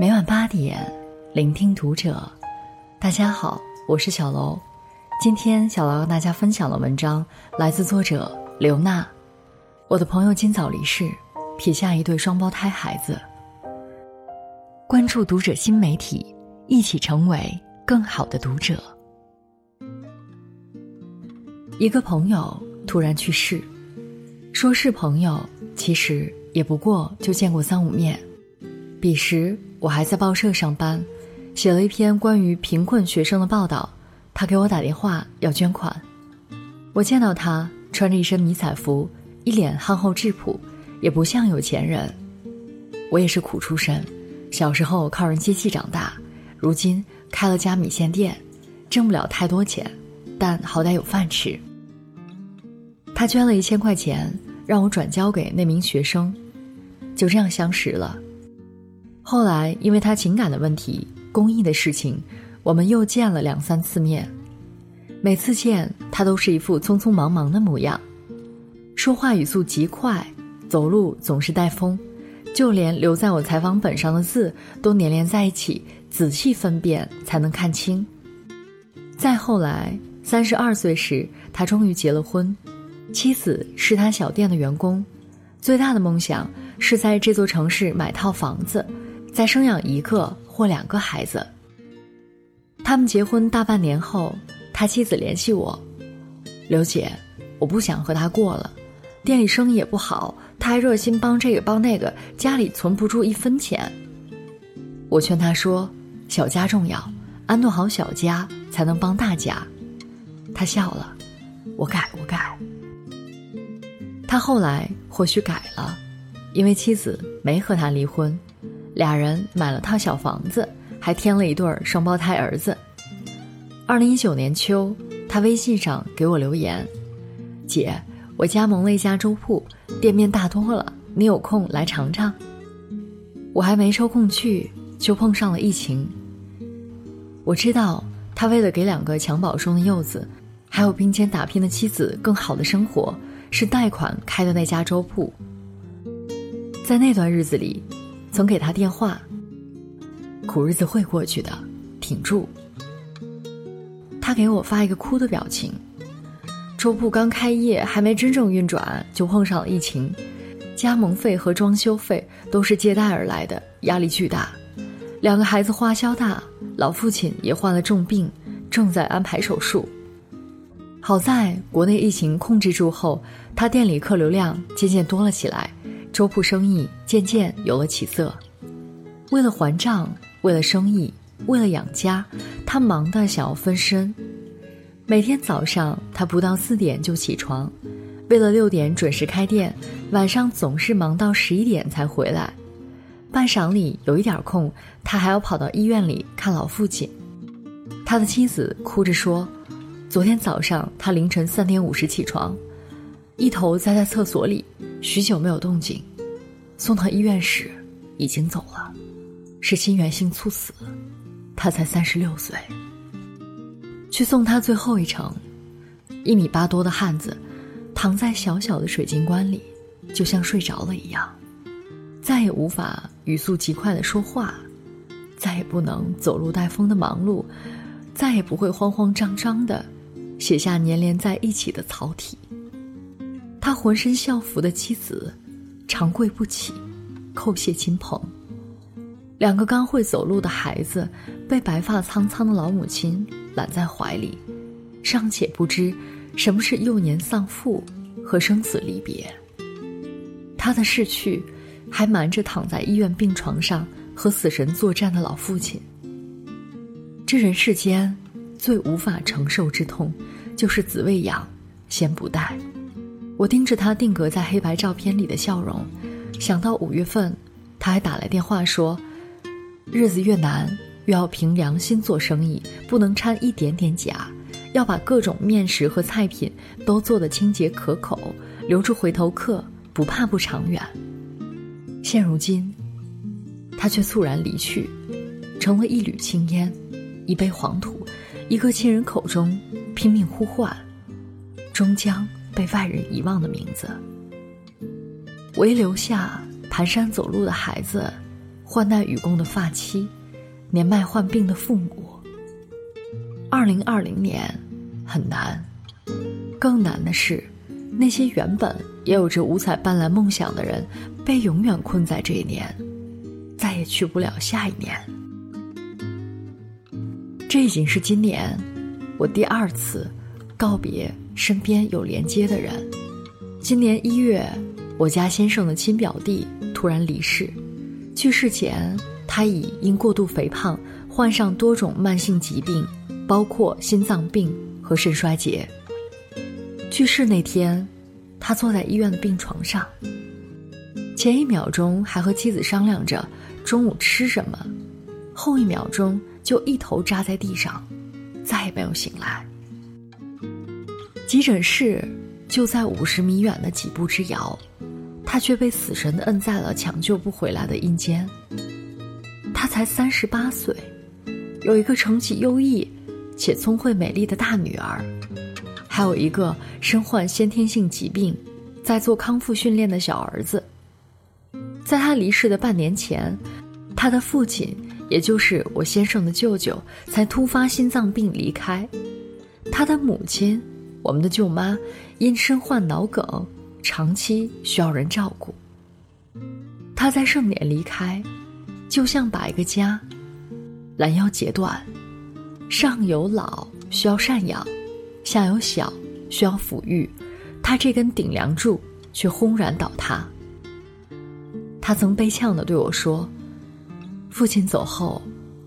每晚八点，聆听读者。大家好，我是小楼。今天小楼跟大家分享的文章来自作者刘娜。我的朋友今早离世，撇下一对双胞胎孩子。关注读者新媒体，一起成为更好的读者。一个朋友突然去世，说是朋友，其实也不过就见过三五面。彼时我还在报社上班，写了一篇关于贫困学生的报道。他给我打电话要捐款，我见到他穿着一身迷彩服，一脸憨厚质朴，也不像有钱人。我也是苦出身，小时候靠人接济长大，如今开了家米线店，挣不了太多钱，但好歹有饭吃。他捐了一千块钱，让我转交给那名学生，就这样相识了。后来，因为他情感的问题、公益的事情，我们又见了两三次面。每次见他都是一副匆匆忙忙的模样，说话语速极快，走路总是带风，就连留在我采访本上的字都粘连在一起，仔细分辨才能看清。再后来，三十二岁时，他终于结了婚，妻子是他小店的员工，最大的梦想是在这座城市买套房子。再生养一个或两个孩子。他们结婚大半年后，他妻子联系我：“刘姐，我不想和他过了，店里生意也不好，他还热心帮这个帮那个，家里存不住一分钱。”我劝他说：“小家重要，安顿好小家才能帮大家。”他笑了：“我改，我改。”他后来或许改了，因为妻子没和他离婚。俩人买了套小房子，还添了一对双胞胎儿子。二零一九年秋，他微信上给我留言：“姐，我加盟了一家粥铺，店面大多了，你有空来尝尝。”我还没抽空去，就碰上了疫情。我知道他为了给两个襁褓中的幼子，还有并肩打拼的妻子更好的生活，是贷款开的那家粥铺。在那段日子里。曾给他电话，苦日子会过去的，挺住。他给我发一个哭的表情。粥铺刚开业，还没真正运转，就碰上了疫情，加盟费和装修费都是借贷而来的，压力巨大。两个孩子花销大，老父亲也患了重病，正在安排手术。好在国内疫情控制住后，他店里客流量渐渐多了起来。粥铺生意渐渐有了起色，为了还账，为了生意，为了养家，他忙得想要分身。每天早上，他不到四点就起床，为了六点准时开店，晚上总是忙到十一点才回来。半晌里有一点空，他还要跑到医院里看老父亲。他的妻子哭着说：“昨天早上他凌晨三点五十起床。”一头栽在厕所里，许久没有动静。送到医院时，已经走了，是心源性猝死。他才三十六岁。去送他最后一程，一米八多的汉子，躺在小小的水晶棺里，就像睡着了一样，再也无法语速极快的说话，再也不能走路带风的忙碌，再也不会慌慌张张的写下粘连在一起的草体。他浑身校服的妻子，长跪不起，叩谢亲朋。两个刚会走路的孩子，被白发苍苍的老母亲揽在怀里，尚且不知什么是幼年丧父和生死离别。他的逝去，还瞒着躺在医院病床上和死神作战的老父亲。这人世间，最无法承受之痛，就是子未养，先不待。我盯着他定格在黑白照片里的笑容，想到五月份，他还打来电话说：“日子越难，越要凭良心做生意，不能掺一点点假，要把各种面食和菜品都做得清洁可口，留住回头客，不怕不长远。”现如今，他却猝然离去，成了一缕青烟，一杯黄土，一个亲人口中拼命呼唤，终将。被外人遗忘的名字，唯留下蹒跚走路的孩子，患难与共的发妻，年迈患病的父母。二零二零年很难，更难的是，那些原本也有着五彩斑斓梦想的人，被永远困在这一年，再也去不了下一年。这已经是今年我第二次告别身边有连接的人。今年一月，我家先生的亲表弟突然离世。去世前，他已因过度肥胖患上多种慢性疾病，包括心脏病和肾衰竭。去世那天，他坐在医院的病床上，前一秒钟还和妻子商量着中午吃什么，后一秒钟。就一头扎在地上，再也没有醒来。急诊室就在五十米远的几步之遥，他却被死神摁在了抢救不回来的阴间。他才三十八岁，有一个成绩优异且聪慧美丽的大女儿，还有一个身患先天性疾病在做康复训练的小儿子。在他离世的半年前，他的父亲。也就是我先生的舅舅才突发心脏病离开，他的母亲，我们的舅妈，因身患脑梗，长期需要人照顾。他在盛年离开，就像把一个家拦腰截断，上有老需要赡养，下有小需要抚育，他这根顶梁柱却轰然倒塌。他曾悲呛地对我说。父亲走后，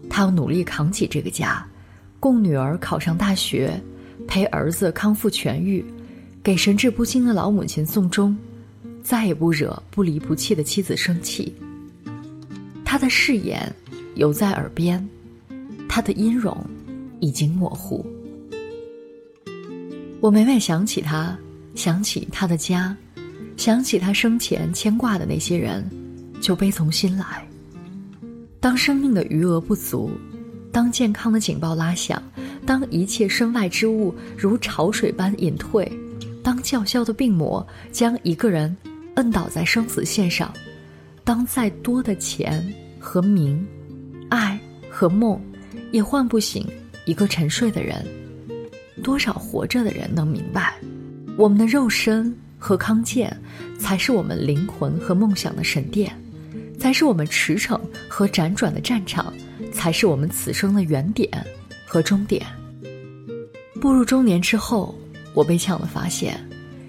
他要努力扛起这个家，供女儿考上大学，陪儿子康复痊愈，给神志不清的老母亲送终，再也不惹不离不弃的妻子生气。他的誓言犹在耳边，他的音容已经模糊。我每每想起他，想起他的家，想起他生前牵挂的那些人，就悲从心来。当生命的余额不足，当健康的警报拉响，当一切身外之物如潮水般隐退，当叫嚣的病魔将一个人摁倒在生死线上，当再多的钱和名、爱和梦，也唤不醒一个沉睡的人，多少活着的人能明白，我们的肉身和康健，才是我们灵魂和梦想的神殿。才是我们驰骋和辗转的战场，才是我们此生的原点和终点。步入中年之后，我被呛了发现，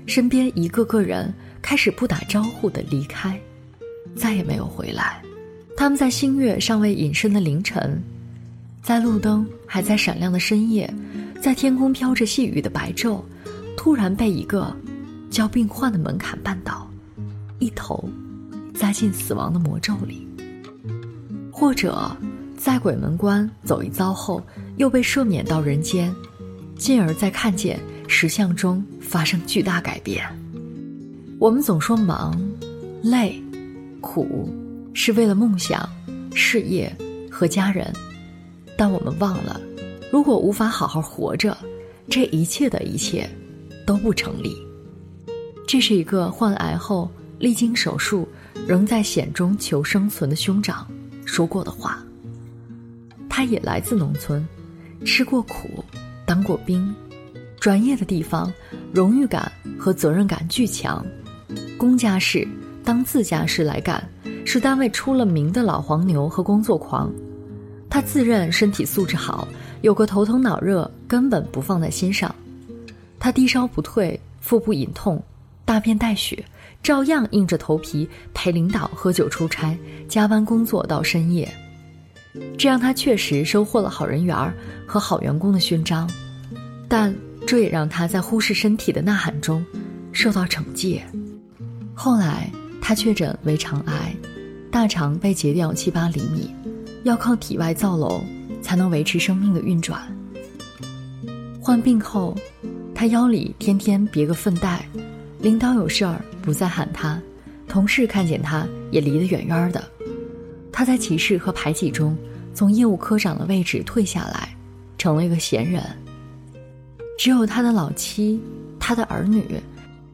身边一个个人开始不打招呼的离开，再也没有回来。他们在星月尚未隐身的凌晨，在路灯还在闪亮的深夜，在天空飘着细雨的白昼，突然被一个叫病患的门槛绊倒，一头。栽进死亡的魔咒里，或者在鬼门关走一遭后，又被赦免到人间，进而再看见石像中发生巨大改变。我们总说忙、累、苦，是为了梦想、事业和家人，但我们忘了，如果无法好好活着，这一切的一切都不成立。这是一个患癌后历经手术。仍在险中求生存的兄长说过的话。他也来自农村，吃过苦，当过兵，转业的地方，荣誉感和责任感巨强，公家事当自家事来干，是单位出了名的老黄牛和工作狂。他自认身体素质好，有个头疼脑热根本不放在心上。他低烧不退，腹部隐痛，大便带血。照样硬着头皮陪领导喝酒出差，加班工作到深夜，这让他确实收获了好人缘和好员工的勋章，但这也让他在忽视身体的呐喊中受到惩戒。后来他确诊为肠癌，大肠被截掉七八厘米，要靠体外造瘘才能维持生命的运转。患病后，他腰里天天别个粪袋。领导有事儿不再喊他，同事看见他也离得远远的。他在歧视和排挤中，从业务科长的位置退下来，成了一个闲人。只有他的老妻、他的儿女、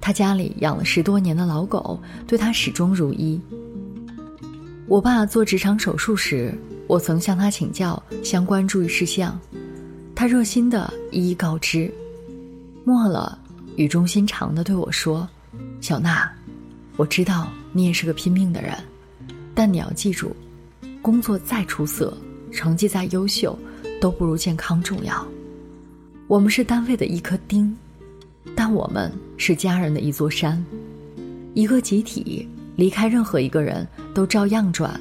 他家里养了十多年的老狗，对他始终如一。我爸做职场手术时，我曾向他请教相关注意事项，他热心的一一告知，末了语重心长的对我说：“小娜，我知道你也是个拼命的人，但你要记住，工作再出色，成绩再优秀，都不如健康重要。我们是单位的一颗钉，但我们是家人的一座山，一个集体。”离开任何一个人都照样转，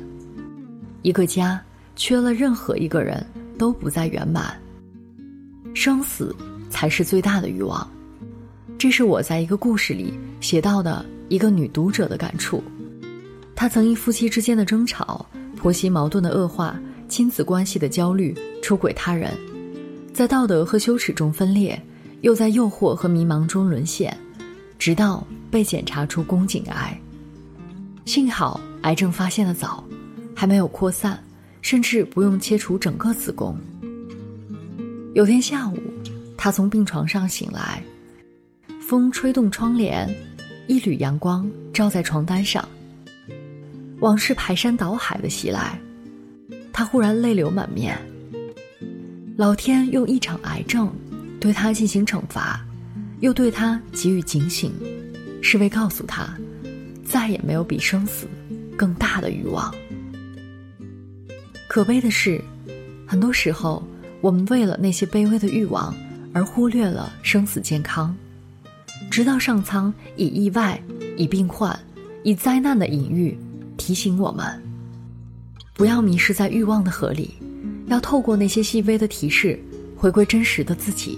一个家缺了任何一个人都不再圆满。生死才是最大的欲望，这是我在一个故事里写到的一个女读者的感触。她曾因夫妻之间的争吵、婆媳矛盾的恶化、亲子关系的焦虑出轨他人，在道德和羞耻中分裂，又在诱惑和迷茫中沦陷，直到被检查出宫颈癌。幸好癌症发现的早，还没有扩散，甚至不用切除整个子宫。有天下午，他从病床上醒来，风吹动窗帘，一缕阳光照在床单上。往事排山倒海的袭来，他忽然泪流满面。老天用一场癌症对他进行惩罚，又对他给予警醒，是为告诉他。再也没有比生死更大的欲望。可悲的是，很多时候我们为了那些卑微的欲望而忽略了生死健康，直到上苍以意外、以病患、以灾难的隐喻提醒我们，不要迷失在欲望的河里，要透过那些细微的提示，回归真实的自己。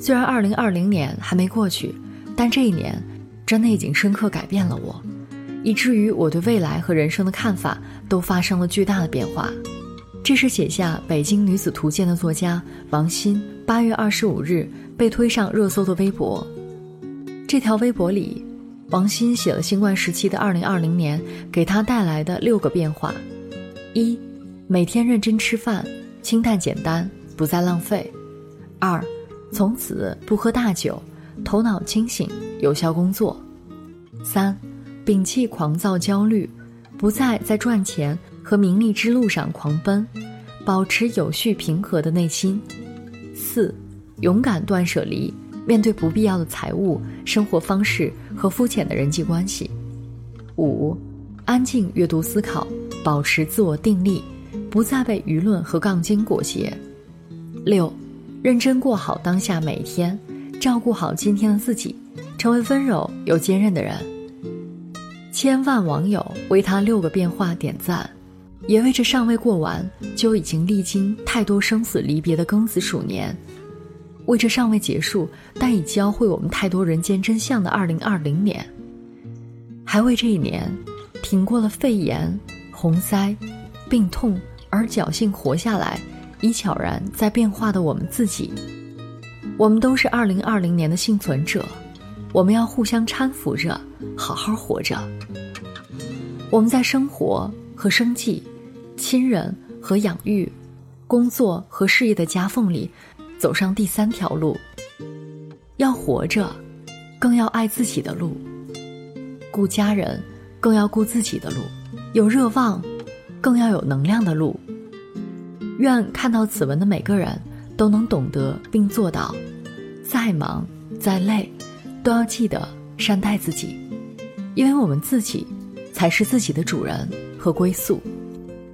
虽然二零二零年还没过去，但这一年。真的已经深刻改变了我，以至于我对未来和人生的看法都发生了巨大的变化。这是写下《北京女子图鉴》的作家王鑫八月二十五日被推上热搜的微博。这条微博里，王鑫写了新冠时期的二零二零年给他带来的六个变化：一、每天认真吃饭，清淡简单，不再浪费；二、从此不喝大酒。头脑清醒，有效工作。三，摒弃狂躁焦虑，不再在赚钱和名利之路上狂奔，保持有序平和的内心。四，勇敢断舍离，面对不必要的财务、生活方式和肤浅的人际关系。五，安静阅读思考，保持自我定力，不再被舆论和杠精裹挟。六，认真过好当下每一天。照顾好今天的自己，成为温柔又坚韧的人。千万网友为他六个变化点赞，也为这尚未过完就已经历经太多生死离别的庚子鼠年，为这尚未结束但已教会我们太多人间真相的二零二零年，还为这一年挺过了肺炎、洪灾、病痛而侥幸活下来，已悄然在变化的我们自己。我们都是二零二零年的幸存者，我们要互相搀扶着，好好活着。我们在生活和生计、亲人和养育、工作和事业的夹缝里，走上第三条路。要活着，更要爱自己的路；顾家人，更要顾自己的路；有热望，更要有能量的路。愿看到此文的每个人。都能懂得并做到，再忙再累，都要记得善待自己，因为我们自己才是自己的主人和归宿。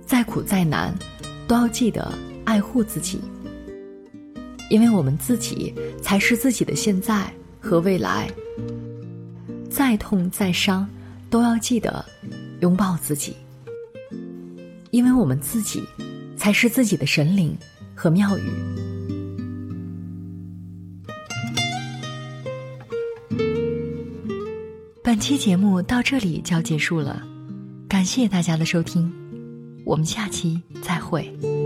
再苦再难，都要记得爱护自己，因为我们自己才是自己的现在和未来。再痛再伤，都要记得拥抱自己，因为我们自己才是自己的神灵和庙宇。本期节目到这里就要结束了，感谢大家的收听，我们下期再会。